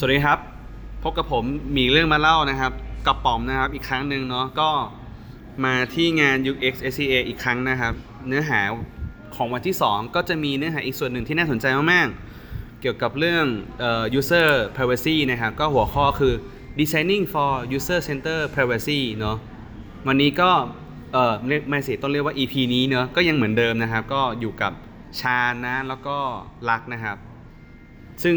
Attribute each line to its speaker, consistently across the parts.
Speaker 1: สวัสดีครับ พบกับผมมีเรื่องมาเล่านะครับกับป๋อมนะครับอีกครั้งหนึ่งเนาะก็มาที่งาน UX SCA อีกครั้งนะครับ เนื้อหาของวันที่ 2 ก็จะมีเนื้อหาอีกส่วนหนึ่งที่น่าสนใจมากๆ เกี่ยวกับเรื่องออ user privacy นะครับ ก็หัวข้อคือ designing for user center privacy เนาะวันนี้ก็เออไม่ไม่สิต้องเรียกว่า EP นี้เนาะก็ยังเหมือนเดิมนะครับ ก็อยู่กับชานะแล้วก็รักนะครับ ซึ่ง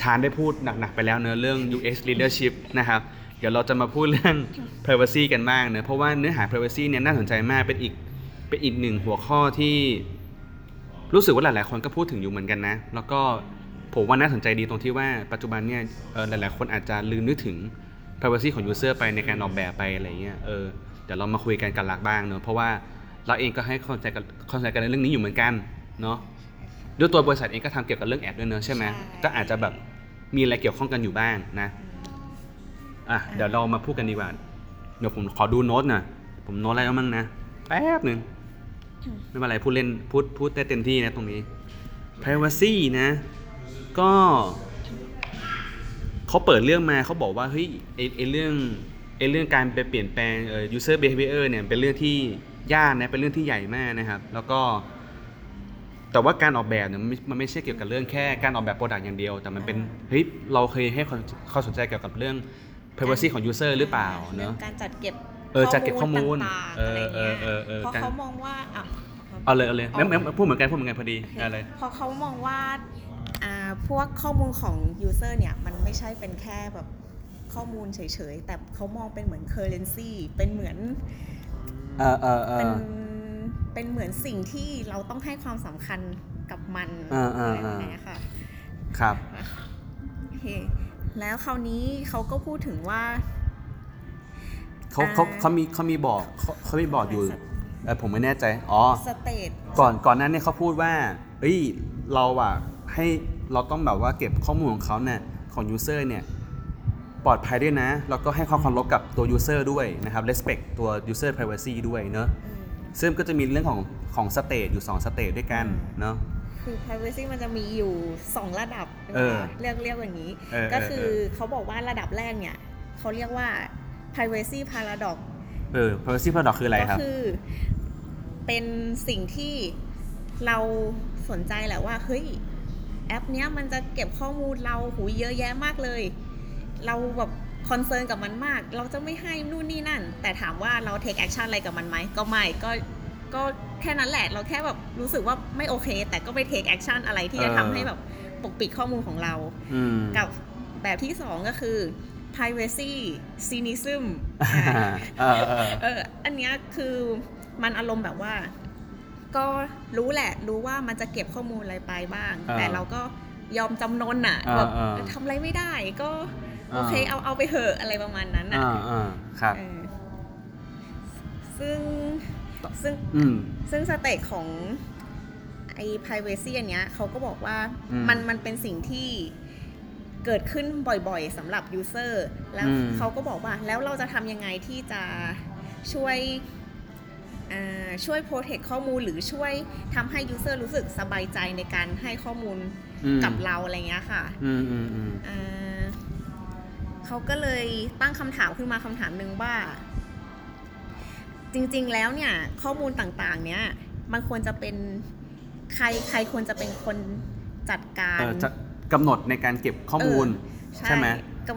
Speaker 1: ชาญได้พูดหนักๆไปแล้วเนอะเรื่อง UX leadership นะครับ เดี๋ยวเราจะมาพูดเรื่อง privacy กันบ้างเนอะเพราะว่าเนื้อหา privacy เนี่ยน่าสนใจมากเป็นอีกเป็นอีกหนึ่งหัวข้อที่รู้สึกว่าหลายๆ คนก็พูดถึงอยู่เหมือนกันนะ แล้วก็ผมว่าน่าสนใจดีตรงที่ว่าปัจจุบันเนี่ยเอ่อหลายๆ คนอาจจะลืมนึกถึง privacy ของ user ไปในการออกแบบไปอะไรเงี้ยเออเดี๋ยวเรามาคุยกันกันหลักบ้างเนอะเพราะว่าเราเองก็ให้ความสนใจกับความสนใจกันในเรื่องนี้อยู่เหมือนกันเนาะด้วยตัวบริษัทเองก็ทำเกี่ยวกับเรื่องแอดด้วยเนอะใช่ไหม
Speaker 2: ใช่
Speaker 1: ก็อาจจะแบบ มีอะไรเกี่ยวข้องกันอยู่บ้างนะอะเดี๋ยวเรามาพูดกันดีกว่า เดี๋ยวผมขอดูโน้ตหน่อยผมโน้ตอะไรแล้วมั่งนะแป๊บหนึ่งไม่เป็นไรพูดเล่นพูดพูดได้เต็มที่นะตรงนี้ privacy นะ ก็เขาเปิดเรื่องมาเขาบอกว่าเฮ้ยไอไอเรื่องไอเรื่องการไปเปลี่ยนแปลงเอ่อ user behavior เนี่ยเป็นเรื่องที่ยากนะเป็นเรื่องที่ใหญ่มากนะครับ แล้วก็ แต่ว่าการออกแบบเนี่ยมันไม่มันไม่ใช่เกี่ยวกับเรื่องแค่การออกแบบ product อย่างเดียว แต่มันเป็นเฮ้ยเราเคยให้ความความสนใจเกี่ยวกับเรื่อง privacy ของ user หรือเปล่าเนอะ
Speaker 2: รื่องการจัดเก็บ
Speaker 1: เออจัดเก็บข้อมูล
Speaker 2: ต่างๆ
Speaker 1: เออ
Speaker 2: อะไร
Speaker 1: เอ
Speaker 2: เงี้
Speaker 1: อยเออเออ
Speaker 2: เพราะ
Speaker 1: การ
Speaker 2: เขามองว่าอะ
Speaker 1: เอาเลยเอาเลยแล้วแล้วพูดเหมือนกันพูดเหมือนกันพอดีอะไร
Speaker 2: เพราะเขามองว่าอ่าพวกข้อมูลของ user เนี่ย มันไม่ใช่เป็นแค่แบบข้อมูลเฉยๆ แต่เขามองเป็นเหมือน currency เป็นเหมือน
Speaker 1: เออเออเอ
Speaker 2: เป็น
Speaker 1: อ
Speaker 2: เป็นเหมือนสิ่งที่เราต้องให้ความสำคัญกับมัน
Speaker 1: อ่าอ่า
Speaker 2: อะไร
Speaker 1: อ่า
Speaker 2: แบบเนี้ยค่ะ
Speaker 1: ครับ
Speaker 2: โอเคแล้วคราวนี้เขาก็พูดถึงว่า
Speaker 1: เขาเขา
Speaker 2: อ่า
Speaker 1: เขามีเขามีบอกเขาเขามีบอกอยู่เออผมไม่แน่ใจ อ๋อ
Speaker 2: สเตท
Speaker 1: ก่อนก่อนหนั้นเนี่ยเขาพูดว่าเอ้ยเราอะให้เราต้องแบบว่าเก็บข้อมูลของเขาเนี่ยของ user เนี่ยปลอดภัยด้วยนะ แล้วก็ให้ความเคารพกับตัว user ด้วยนะครับ respect ตัว user privacy ด้วยเนอะ ซึ่งก็จะมีเรื่องของของ state อยู่2 state ด้วยกันเนอะ
Speaker 2: คือ privacy มันจะมีอยู่ 2 ระดับ
Speaker 1: เออ
Speaker 2: เรียกเรียกอย่างนี้
Speaker 1: เออ
Speaker 2: ก็คือ
Speaker 1: เออเออ
Speaker 2: เขาบอกว่าระดับแรกเนี่ยเขาเรียกว่า privacy paradox
Speaker 1: เออ privacy paradox คืออะไรครับ
Speaker 2: ก็คือเป็นสิ่งที่เราสนใจแหละว่าเฮ้ยแอปเนี้ยมันจะเก็บข้อมูลเราหูยเยอะแยะมากเลย เราแบบ concern กับมันมาก เราจะไม่ให้นู่นนี่นั่น แต่ถามว่าเรา take action อะไรกับมันไหมก็ไม่ก็ก็แค่นั้นแหละเราแค่แบบรู้สึกว่าไม่โอเค แต่ก็ไม่ take action อะไรที่จะ
Speaker 1: เออ
Speaker 2: ทำให้แบบปกปิดข้อมูลของเรา
Speaker 1: อืม
Speaker 2: กับแบบที่สองก็คือ privacy cynicism
Speaker 1: เออเออ
Speaker 2: เอออันเนี้ยคือมันอารมณ์แบบว่า ก็รู้แหละ รู้ว่ามันจะเก็บข้อมูลอะไรไปบ้าง
Speaker 1: อ่า
Speaker 2: แต่เราก็ยอมจำนนอะ
Speaker 1: อ่า
Speaker 2: แบบ
Speaker 1: อ่า
Speaker 2: ทำอะไรไม่ได้ก็
Speaker 1: อ่า
Speaker 2: โอเคเอาเอาไปเหอะอะไรประมาณนั้นอะ
Speaker 1: อ่าอ่าครับ
Speaker 2: เออซึ่งซึ่ง
Speaker 1: อืม
Speaker 2: ซึ่งสเตจของไอ้ privacy อันเนี้ยเขาก็บอกว่า
Speaker 1: อืม
Speaker 2: มันมันเป็นสิ่งที่เกิดขึ้นบ่อยๆสำหรับ user แล้ว
Speaker 1: อืม
Speaker 2: เขาก็บอกว่าแล้วเราจะทำยังไงที่จะช่วยอ่าช่วย protect ข้อมูลหรือช่วยทำให้ user รู้สึกสบายใจในการให้ข้อมูล
Speaker 1: อืม
Speaker 2: กับเราอะไรเงี้ยค่ะ
Speaker 1: อืมอืมอืม
Speaker 2: อ่า เขาก็เลยตั้งคำถามขึ้นมาคำถามหนึ่งว่า จริงๆแล้วเนี่ยข้อมูลต่างๆ เนี่ยมันควรจะเป็นใครใครควรจะเป็นคนจัดการ
Speaker 1: เออจะกำหนดในการเก็บข้อมูลใช่ไหม
Speaker 2: กับ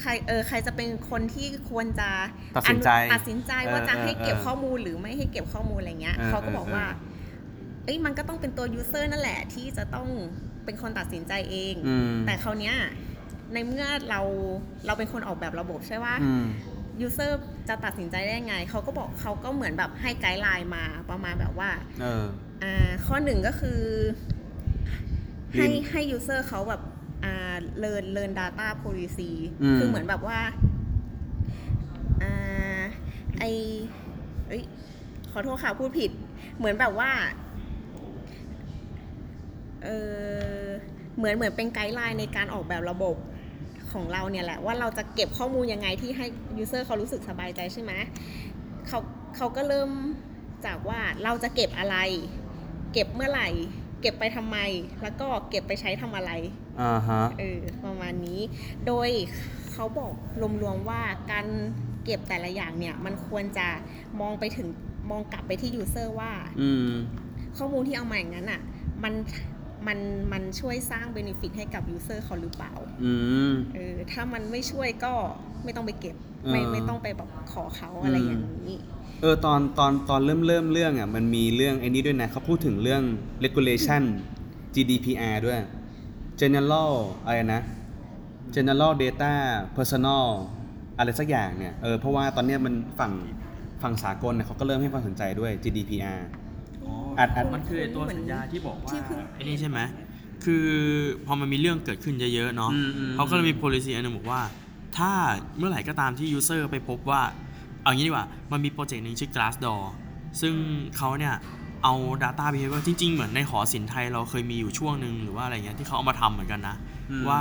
Speaker 2: ใครเออใครจะเป็นคนที่ควรจะ
Speaker 1: ตัดสินใจ
Speaker 2: อตัดสินใจว่า
Speaker 1: เออ
Speaker 2: จะให้เก็บ
Speaker 1: เออ
Speaker 2: ข้อมูลหรือไม่ให้เก็บข้อมูลอะไรเงี้ย
Speaker 1: เออ
Speaker 2: เขาก็บอก
Speaker 1: เออ
Speaker 2: ว่าเอ้ยมันก็ต้องเป็นตัวยูเซอร์นั่นแหละที่จะต้องเป็นคนตัดสินใจเอง
Speaker 1: อืม
Speaker 2: แต่คราวเนี้ย ในเมื่อเราเราเป็นคนออกแบบระบบใช่ไหม
Speaker 1: อืม
Speaker 2: user จะตัดสินใจได้ยังไง เขาก็บอกเขาก็เหมือนแบบให้ guideline มาประมาณแบบว่า
Speaker 1: เออ
Speaker 2: อ่า ข้อหนึ่งก็คือ
Speaker 1: ยื
Speaker 2: ให้
Speaker 1: น
Speaker 2: ให้ user เขาแบบอ่า learn learn data policy
Speaker 1: อืม
Speaker 2: คือเหมือนแบบว่าอ่าไอเอ้ยขอโทษค่ะพูดผิด เหมือนแบบว่าเออเหมือนเหมือนเป็น guideline ในการออกแบบระบบ ของเราเนี่ยแหละว่าเราจะเก็บข้อมูลยังไงที่ให้ user เขารู้สึกสบายใจใช่ไหมเขาเขาก็เริ่มจากว่าเราจะเก็บอะไร เก็บเมื่อไหร่ เก็บไปทำไม แล้วก็เก็บไปใช้ทำอะไร
Speaker 1: อ่าฮะ
Speaker 2: เออประมาณนี้ โดยเขาบอกรวมๆว่าการเก็บแต่ละอย่างเนี่ย มันควรจะมองไปถึงมองกลับไปที่ user ว่า
Speaker 1: อืม
Speaker 2: ข้อมูลที่เอามาอย่างนั้นอะ มัน มันมันช่วยสร้างเบนฟิตให้กับยูเซอร์เขาหรือเปล่า
Speaker 1: อืม
Speaker 2: เออถ้ามันไม่ช่วยก็ไม่ต้องไปเก็บ ไม่
Speaker 1: เออ
Speaker 2: ไม่ต้องไปแบบขอเขาอะไร
Speaker 1: อืม
Speaker 2: อย่างนี้
Speaker 1: เออตอนตอนตอนเริ่มเริ่มเรื่องอะมันมีเรื่องไอ้นี้ด้วยนะเขาพูดถึงเรื่อง regulation GDPR ด้วย general อะไรนะ general data personal อะไรสักอย่างเนี่ยเออเพราะว่าตอนเนี้ยมันฝั่งฝั่งสากลเนี่ยเขาก็เริ่มให้ความสนใจด้วย GDPR
Speaker 3: อ๋อ
Speaker 1: อัดอัด
Speaker 3: มันคือไอ้ตัวสัญญาที่บอกว่า
Speaker 2: ที่เพิ่ง
Speaker 3: ไอ้นี่ใช่ไหมคือพอมันมีเรื่องเกิดขึ้นเยอะๆเนาะ
Speaker 1: อืมอืม
Speaker 3: เขาก็เลยมี policy อันหนึงบอกว่า ถ้าเมื่อไหร่ก็ตามที่ user ไปพบว่า เอางี้ดีกว่า มันมีโปรเจกต์หนึ่งชื่อ Glassdoor ซึ่งเขาเนี่ย เอา data behavior จริง ๆ เหมือนในหอศิลป์ไทยเราเคยมีอยู่ช่วงหนึ่งหรือว่าอะไรเงี้ยที่เขาเอามาทำเหมือนกันนะ
Speaker 1: อืม
Speaker 3: ว่า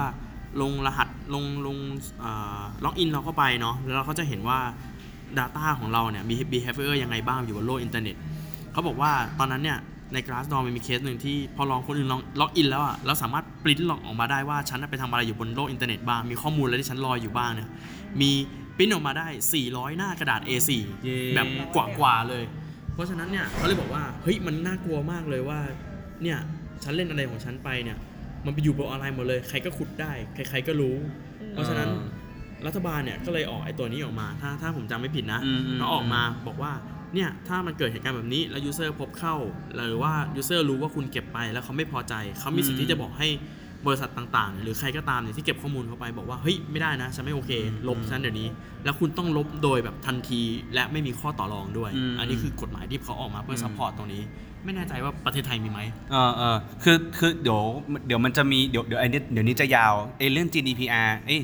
Speaker 3: ลงรหัสลงลงล็อกอินเราเข้าไปเนาะแล้วเราก็จะเห็นว่า Data ของเราเนี่ยมี behavior ยังไงบ้างอยู่บนโลกอินเทอร์เน็ต เขาบอกว่าตอนนั้นเนี่ยใน Glassdoor มันมีเคสหนึ่งที่พอลองคนอื่นลอง login แล้วอะเราสามารถ print log ออกมาได้ว่าฉันน่ะไปทำอะไรอยู่บนโลกอินเทอร์เน็ตบ้าง มีข้อมูลอะไรที่ฉันลอยอยู่บ้างเนี่ยมีปริ้นออกมาได้ 400 หน้ากระดาษ A4
Speaker 1: เย้
Speaker 3: แบบกว่าๆเลย เพราะฉะนั้นเนี่ยเขาเลยบอกว่าเฮ้ยมันน่ากลัวมากเลยว่าเนี่ยฉันเล่นอะไรของฉันไปเนี่ยมันไปอยู่บนออนไลน์หมดเลยใครก็ขุดได้ใครๆก็รู้ เพราะฉะนั้นรัฐบาลเนี่ยก็เลยออกไอ้ตัวนี้ออกมา ถ้าถ้าผมจำไม่ผิดนะ
Speaker 1: อืมอืม
Speaker 3: ก็ออกมาบอกว่า เนี่ยถ้ามันเกิดเหตุการณ์แบบนี้แล้ว user พบเข้า หรือว่า user รู้ว่าคุณเก็บไปแล้วเขาไม่พอใจ เขามีสิทธิ์ที่จะบอกให้บริษัทต่างๆ หรือใครก็ตามเนี่ยที่เก็บข้อมูลเข้าไปบอกว่าเฮ้ยไม่ได้นะฉันไม่โอเค ลบฉันเดี๋ยวนี้ แล้วคุณต้องลบโดยแบบทันทีและไม่มีข้อต่อรองด้วย
Speaker 1: อืม
Speaker 3: อันนี้คือกฎหมายที่เขาออกมาเพื่อ
Speaker 1: อืม
Speaker 3: support ตรงนี้ ไม่แน่ใจว่าประเทศไทยมีไหม
Speaker 1: เออเออคือคือเดี๋ยวเดี๋ยวมันจะมีเดี๋ยวเดี๋ยวไอ้นี้เดี๋ยวนี้จะยาวไอ้เรื่อง GDPR เอ้ย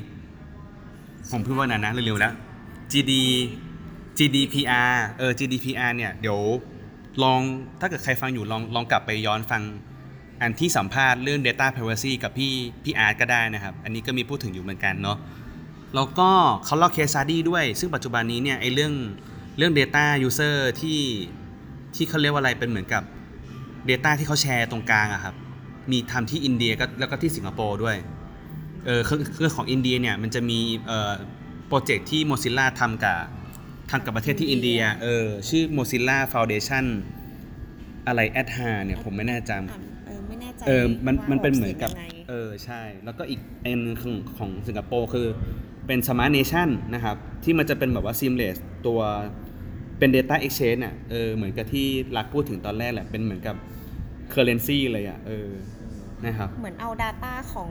Speaker 1: ผมพูดว่านั้นนะเร็วๆแล้ว GD GDPR เออ GDPR เนี่ยเดี๋ยวลองถ้าเกิดใครฟังอยู่ลองลองกลับไปย้อนฟังอันที่สัมภาษณ์เรื่อง Data Privacy กับพี่พี่อาร์ตก็ได้นะครับ อันนี้ก็มีพูดถึงอยู่เหมือนกันเนาะแล้วก็เขาเล่าเคสซาดี้ด้วย ซึ่งปัจจุบันนี้เนี่ยไอ้เรื่องเรื่อง Data User ที่ที่เขาเรียกว่าอะไรเป็นเหมือนกับ Data ที่เขาแชร์ตรงกลางอะครับมีทำที่อินเดียก็แล้วก็ที่สิงคโปร์ด้วยเออคือคือของอินเดียเนี่ยมันจะมีเอ่อโปรเจกต์ที่ Mozilla ทำกับ ทำกับประเทศที่อินเดีย เออ ชื่อ Mozilla Foundation อะไรแอดฮาเนี่ยผมไม่แน่ใจ
Speaker 2: อะเออไม่แน่ใจ
Speaker 1: เออมัน
Speaker 2: ว่า
Speaker 1: มันเป็นเหมือนกับ
Speaker 2: กสียงยังไง
Speaker 1: เออ ใช่ แล้วก็อีกอันหนึงของของสิงคโปร์คือเป็น Smart Nation นะครับ ที่มันจะเป็นแบบว่า seamless ตัวเป็น Data Exchange อะเออเหมือนกับที่รักพูดถึงตอนแรกแหละ เป็นเหมือนกับ currency เลยอะเออนะครับ
Speaker 2: เหมือนเอา Data ของ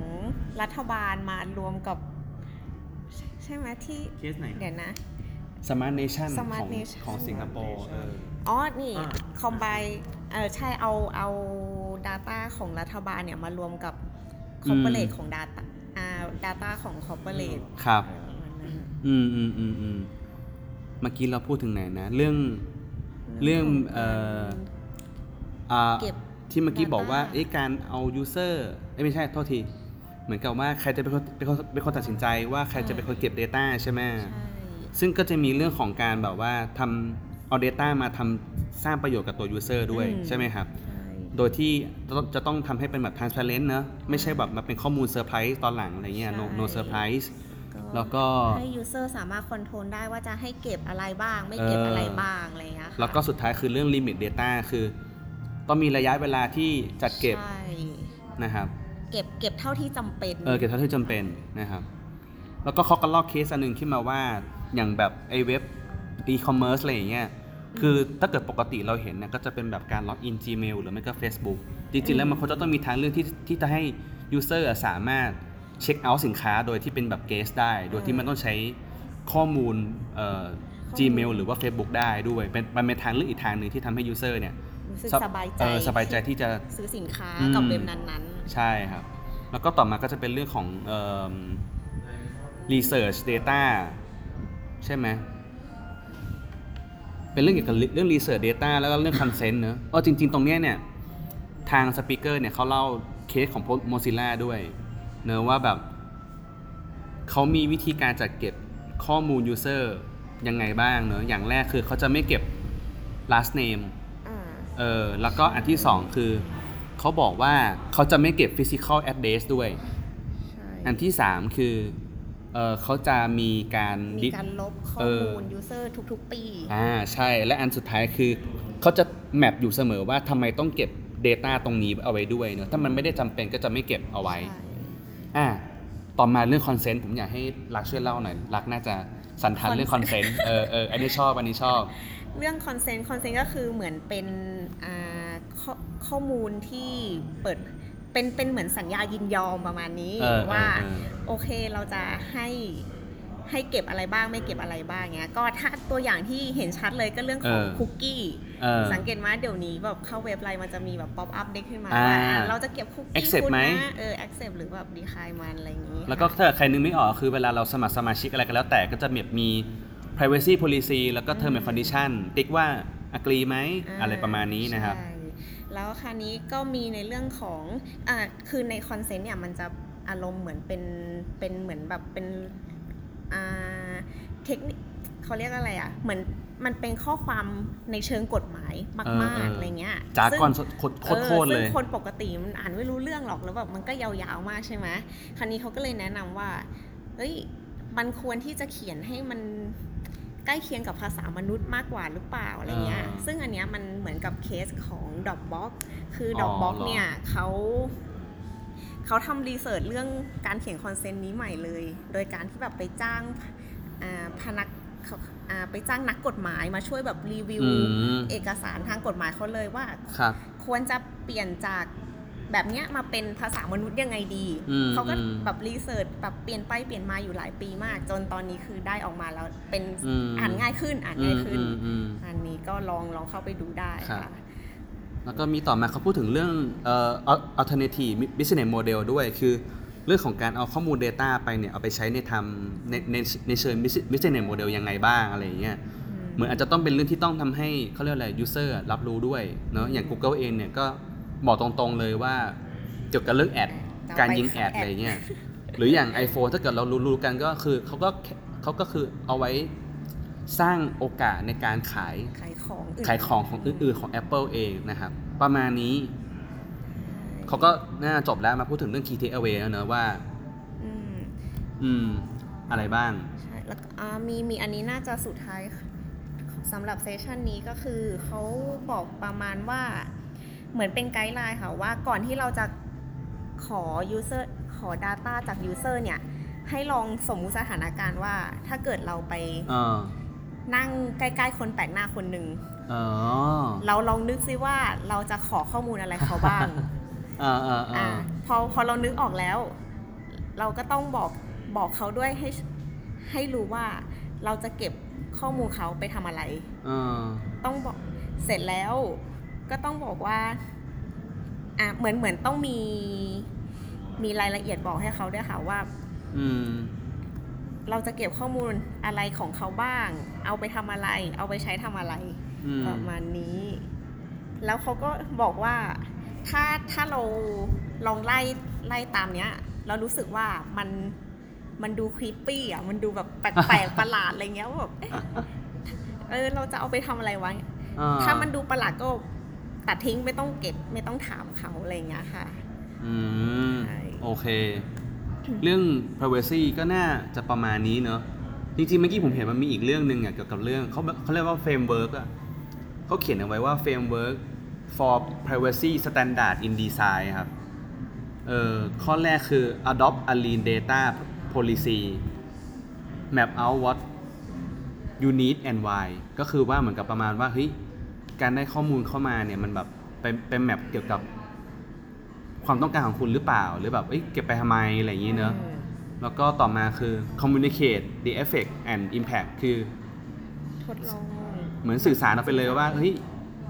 Speaker 2: รัฐบาลมารวมกับ ใช่ใช่ไหมที่
Speaker 3: เคสไหน
Speaker 2: เดี๋ยวนะ
Speaker 1: Smart Nation ของ
Speaker 2: Smart Nation
Speaker 1: ของสิงคโปร์เออ
Speaker 2: อ๋อ นี่
Speaker 3: อ่า
Speaker 2: คอมไบเออใช่เอาเอา Data ของรัฐบาลเนี่ยมารวมกับ
Speaker 1: อืม
Speaker 2: Corporate ของ Data อ่า Data ของ Corporate
Speaker 1: ครับ
Speaker 2: เออประมาณนั้น
Speaker 1: อืมอืมอืมอืมเมื่อกี้เราพูดถึงไหนนะ เรื่องเรื่องเอ่ออ่า
Speaker 2: เก็บ
Speaker 1: ที่เมื่อกี้บอกว่า
Speaker 2: data
Speaker 1: เอ๊ะการเอา user เอ้ยไม่ใช่โทษที เหมือนกับว่าใครจะเป็นคนเป็นคนเป็นคนตัดสินใจว่าใครจะเป็นคนเก็บ Data ใช่ไหม
Speaker 2: ใช่
Speaker 1: ซึ่งก็จะมีเรื่องของการแบบว่าทำเอา Data มาทำสร้างประโยชน์กับตัว user ด้วย
Speaker 2: อืม
Speaker 1: ใช่ไหมครับ
Speaker 2: ใช่
Speaker 1: โดยที่จะต้องจะต้องทำให้เป็นแบบ transparent เนอะไม่ใช่แบบมาเป็นข้อมูลเซอร์ไพรส์ตอนหลังอะไรเงี้ย no no surprise แล้วก็
Speaker 2: ให้ user สามารถ control ได้ว่าจะให้เก็บอะไรบ้าง ไม่เก็บ
Speaker 1: เอออ
Speaker 2: อะไรบ้างอะไรอย่างเงี้ยค่ะ
Speaker 1: แล้วก็สุดท้ายคือเรื่อง limit data คือ ต้องมีระยะเวลาที่จัดเก็บ
Speaker 2: ใช่
Speaker 1: นะครับ
Speaker 2: เก็บเก็บเท่าที่จำเป็น
Speaker 1: เออเก็บเท่าที่จำเป็นนะครับ แล้วก็เขาก็ยกเคสอันหนึ่งขึ้นมาว่า อย่างแบบไอเว็บอีคอมเมิร์ซอะไรอย่างเงี้ยคือถ้าเกิดปกติเราเห็นเนี่ยก็จะเป็นแบบการล็อกอิน Gmail หรือไม่ก็ Facebook จริง ๆ แล้วมันควรจะต้องมีทางเลือกที่ที่จะให้ User อะสามารถเช็คเอาท์สินค้าโดยที่เป็นแบบเกสได้ โดยที่มันต้องใช้ข้อมูลเอ่อ Gmail หรือว่า Facebook ได้ด้วยเป็นมันเป็นทางเลือกอีกทางหนึ่งที่ทำให้ User เนี่ย
Speaker 2: รู้สึก
Speaker 1: สบ
Speaker 2: สบายใจ
Speaker 1: เออสบายใจที่จะ
Speaker 2: ซื้อสินค้า
Speaker 1: อืม
Speaker 2: กับเว็บนั้น
Speaker 1: ใช่ครับ แล้วก็ต่อมาก็จะเป็นเรื่องของเอ่อ research data ใช่ไหมเป็นเรื่องเกี่ยวกับเรื่อง research data แล้วก็เรื่อง consent เนอะเออจริง ๆ ตรงเนี้ยเนี่ย ทางสปีกเกอร์เนี่ยเขาเล่าเคสของ Mozilla ด้วย เนอะว่าแบบเขามีวิธีการจัดเก็บข้อมูล user ยังไงบ้างเนอะอย่างแรกคือเขาจะไม่เก็บ last name
Speaker 2: ๆอ่า
Speaker 1: เออแล้วก็อันที่สองคือเขาบอกว่าเขาจะไม่เก็บ physical address ด้วย
Speaker 2: ใช่
Speaker 1: อันที่3คือ เออเขาจะมีการ
Speaker 2: มี
Speaker 1: ดิ
Speaker 2: การลบข้อ
Speaker 1: เออ
Speaker 2: มูล user ทุกๆ ปี
Speaker 1: อ่าใช่และอันสุดท้ายคือเขาจะ map อยู่เสมอว่าทำไมต้องเก็บ Data ตรงนี้เอาไว้ด้วยเนอะถ้ามันไม่ได้จำเป็นก็จะไม่เก็บเอาไว้
Speaker 2: ใช่
Speaker 1: อ่าต่อมาเรื่อง consent ผมอยากให้รักช่วยเล่าหน่อยรักน่าจะสันทัดเรื่อง consent เออเอออันนี้ชอบอันนี้ชอบ
Speaker 2: เรื่อง consent consent ก็คือเหมือนเป็นอ่าข้อข้อมูลที่เปิด เป็นเป็นเหมือนสัญญายินยอมประมาณนี้
Speaker 1: เออเออ
Speaker 2: ว่า
Speaker 1: เออ
Speaker 2: โอเคเราจะให้ให้เก็บอะไรบ้างไม่เก็บอะไรบ้างเงี้ยก็ถ้าตัวอย่างที่เห็นชัดเลยก็เรื่องของ
Speaker 1: เออ
Speaker 2: คุกกี้
Speaker 1: เออ
Speaker 2: สังเกตว่าเดี๋ยวนี้แบบเข้าเว็บไหนมันจะมีแบบ pop-up เด้งขึ้นมา
Speaker 1: อ่า
Speaker 2: ว่าอะเราจะเก็บคุกกี้
Speaker 1: accept
Speaker 2: คุณ
Speaker 1: ไหม
Speaker 2: นะเออ accept หรือแบบ decline มันอะไรอย่างนี้
Speaker 1: แล้วก็ถ้าใครนึกไม่ออกคือเวลาเราสมัครสมาชิกอะไรก็แล้วแต่ก็จะมี privacy policy แล้วก็ term and condition ติ๊กว่า agree ไหม อะไรประมาณนี้นะครับ
Speaker 2: ใช่ แล้วคราวนี้ก็มีในเรื่องของอ่าคือใน consent เนี่ยมันจะอารมณ์เหมือนเป็นเป็นเหมือนแบบเป็นอ่าเทคนิคเขาเรียกอะไรอะเหมือนมันเป็นข้อความในเชิงกฎหมาย
Speaker 1: เออ
Speaker 2: มาก
Speaker 1: เออ
Speaker 2: ๆอะไรเงี้ย
Speaker 1: จากก่อน
Speaker 2: ซึ่ง
Speaker 1: โคตรโคตรโคตร
Speaker 2: ออ
Speaker 1: เล
Speaker 2: ซึ่ง
Speaker 1: ย
Speaker 2: คนปกติมันอ่านไม่รู้เรื่องหรอกแล้วแบบมันก็ยาวๆมากใช่ไหมคราวนี้เขาก็เลยแนะนำว่าเอ้ยมันควรที่จะเขียนให้มัน ใกล้เคียงกับภาษามนุษย์มากกว่าหรือเปล่าอะไรเงี้ย
Speaker 1: อ่า
Speaker 2: ซึ่งอันเนี้ยมันเหมือนกับเคสของ Dropbox คือ
Speaker 1: อ๋อ
Speaker 2: Dropbox
Speaker 1: เหรอ
Speaker 2: เนี่ยเขาเขาทำ research เรื่องการเขียน consent นี้ใหม่เลย โดยการที่แบบไปจ้างอ่าพนักเขาอ่าไปจ้างนักกฎหมายมาช่วยแบบรีวิว
Speaker 1: อืม
Speaker 2: เอกสารทางกฎหมายเขาเลยว่า
Speaker 1: ครับ
Speaker 2: ควรจะเปลี่ยนจาก แบบเนี้ยมาเป็นภาษามนุษย์ยังไงดี
Speaker 1: อืม
Speaker 2: เขาก็
Speaker 1: อืม
Speaker 2: แบบ research แบบเปลี่ยนไปเปลี่ยนมาอยู่หลายปีมาก จนตอนนี้คือได้ออกมาแล้วเป็น
Speaker 1: อืม
Speaker 2: อ่านง่ายขึ้นอ่าน
Speaker 1: อื
Speaker 2: ง่าย
Speaker 1: ม
Speaker 2: ขึ้น
Speaker 1: อืมอืม
Speaker 2: อันนี้ก็ลองลองเข้าไปดูได้
Speaker 1: ครับ
Speaker 2: ค่ะ
Speaker 1: แล้วก็มีต่อมาเขาพูดถึงเรื่องเอ่อ alternative business model ด้วยคือเรื่องของการเอาข้อมูล Data ไปเนี่ย เอาไปใช้ในทำในในในเชิง business model ยังไงบ้างอะไรอย่างเงี้ยเหมือนอาจจะต้องเป็นเรื่องที่ต้องทำให้เขาเรียกอะไร user รับรู้ด้วยเนาะอย่าง Google เองเนี่ยก็ บอกตรงๆเลยว่าเกี่ยวกับเรื่องแอด
Speaker 2: จะเอาไป
Speaker 1: การยิงแอด
Speaker 2: ขายแอด
Speaker 1: อะไรเงี้ยหรืออย่าง iPhone ถ้าเกิดเรารู้ๆกันก็คือเขาก็เขาก็คือเอาไว้สร้างโอกาสในการขาย
Speaker 2: ขายของน
Speaker 1: ขายของของอื่นๆของ Apple เองนะครับ ประมาณนี้เขาก็น่าจบแล้วมาพูดถึงเรื่อง Key Takeaway แล้วเนอะว่า
Speaker 2: อืม
Speaker 1: อืมอะไรบ้าง
Speaker 2: ใช่แล้วก็อ่ามีมีอันนี้น่าจะสุดท้ายสำหรับเซสชันนี้ก็คือเขาบอกประมาณว่า เหมือนเป็นไกด์ไลน์ค่ะว่าก่อนที่เราจะขอ user ขอ Data จาก user เนี่ย ให้ลองสมมุติสถานการณ์ว่าถ้าเกิดเราไป
Speaker 1: เออ
Speaker 2: นั่งใกล้ๆคนแปลกหน้าคนหนึ่ง
Speaker 1: อ๋อ
Speaker 2: เราลองนึกซิว่าเราจะขอข้อมูลอะไรเขาบ้าง
Speaker 1: อ่าอ่า
Speaker 2: อ่า
Speaker 1: อ่า
Speaker 2: พอพอเรานึกออกแล้ว เราก็ต้องบอกบอกเขาด้วยให้ให้รู้ว่าเราจะเก็บข้อมูลเขาไปทำอะไร
Speaker 1: อ่า
Speaker 2: ต้องบอกเสร็จแล้ว ก็ต้องบอกว่าอะเหมือนเหมือนต้องมีมีรายละเอียดบอกให้เขาด้วยค่ะว่า
Speaker 1: อืม
Speaker 2: เราจะเก็บข้อมูลอะไรของเขาบ้าง เอาไปทำอะไร เอาไปใช้ทำอะไร
Speaker 1: อืม
Speaker 2: ประมาณนี้ แล้วเขาก็บอกว่าถ้าถ้าเราลองไล่ไล่ตามเนี้ย เรารู้สึกว่ามันมันดูครีปปี้อะ มันดูแบบแปลกๆ ประหลาดอะไรเงี้ยว่าแบบเอ๊ะเออเราจะเอาไปทำอะไรวะ
Speaker 1: อ่
Speaker 2: ถ้ามันดูประหลาดก็ ตัดทิ้งไม่ต้องเก็บไม่ต้องถามเขาอะไรเงี้ยค่ะ
Speaker 1: อืม
Speaker 2: ใช่
Speaker 1: โอเค เรื่อง privacy ก็น่าจะประมาณนี้เนอะจริงๆเมื่อกี้ผมเห็นมันมีอีกเรื่องหนึ่งอะเกี่ยวกับเรื่องเขาเขาเรียกว่า framework อะเขาเขียนเอาไว้ว่า framework for privacy standard in design ครับ เอ่อข้อแรกคือ adopt a lean data policy map out what you need and why ก็คือว่าเหมือนกับประมาณว่าเฮ้ย การได้ข้อมูลเข้ามาเนี่ยมันแบบเป็นเป็นแมปเกี่ยวกับความต้องการของคุณหรือเปล่า หรือแบบเอ้ยเก็บไปทำไมอะไรอย่างนี้เนอะ
Speaker 2: อืม
Speaker 1: แล้วก็ต่อมาคือ communicate the effect and impact คือ
Speaker 2: ทดลอง
Speaker 1: เหมือนสื่อสารออกไปเลยว่าเฮ้ย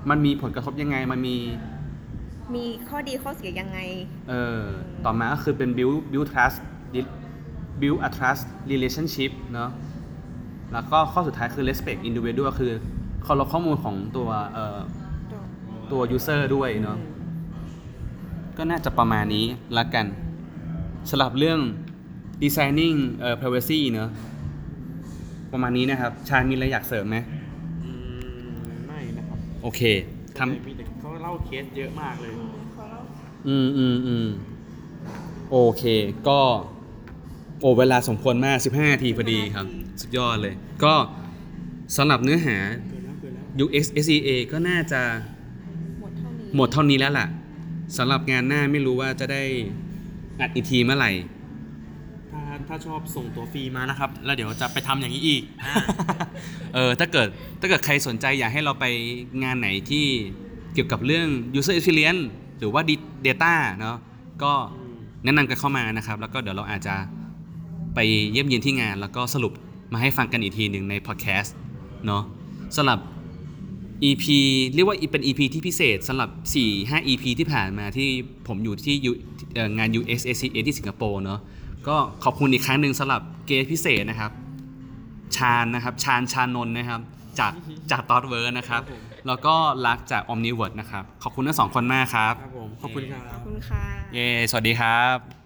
Speaker 1: มันมีผลกระทบยังไงมันมี
Speaker 2: มีข้อดีข้อเสียยังไง
Speaker 1: เออ ต่อมาก็คือเป็น build build trust build a trust relationship เนอะแล้วก็ข้อสุดท้ายคือ respect individual คือ เคารพข้อมูลของตัวเอ่อตัว user ด้วยเนาะก็น่าจะประมาณนี้ละกันสำหรับเรื่อง designing เอ่อ privacy เนอะประมาณนี้นะครับ ชาญมีอะไรอยากเสริมไหม
Speaker 3: อืมไม่นะครับ
Speaker 1: โอเคทำ
Speaker 3: มีแต่เขาเล่าเคสเยอะมากเลย
Speaker 2: เขา
Speaker 1: อืมอืมอืมโอเคก็โอ้เวลาสมควรมาก 15นาทีพอดีครับ สุดยอดเลย ก็สำหรับเนื้อหา ยุค SEA ก็น่าจะ
Speaker 2: หมดเท่านี้
Speaker 1: หมดเท่านี้แล้วล่ะสำหรับงานหน้าไม่รู้ว่าจะได้อัดอีกทีเมื่อไหร่
Speaker 3: ถ้าถ้าชอบส่งตัวฟรีมานะครับ แล้วเดี๋ยวจะไปทำอย่างนี้อีกอ่า
Speaker 1: เออถ้าเกิดถ้าเกิดใครสนใจอยากให้เราไปงานไหนที่เกี่ยวกับเรื่อง user experience หรือว่า data เนาะก็แนะนำกันเข้ามานะครับ แล้วก็เดี๋ยวเราอาจจะไปเยี่ยมเยียนที่งาน แล้วก็สรุปมาให้ฟังกันอีกทีหนึ่งในพอดแคสต์เนาะสำหรับ EP เรียกว่าเป็น EP ที่พิเศษสำหรับ 4-5 EP ที่ผ่านมาที่ผมอยู่ที่ U- เอ่องาน US ACA ที่สิงคโปร์เนาะก็ขอบคุณอีกครั้งหนึ่งสำหรับ guest พิเศษนะครับ ชาญนะครับ ชาญชานนท์นะครับ จากจากตอดเวิร์นะครับ
Speaker 3: ครับผม
Speaker 1: แล้วก็รักจาก OmniVirt นะครับ ขอบคุณทั้งสองคนมากครับ
Speaker 3: ครับผม ขอบคุณครั
Speaker 2: ขอ
Speaker 3: บบ
Speaker 2: คุณค่ะ
Speaker 1: เย้ สวัสดีครับ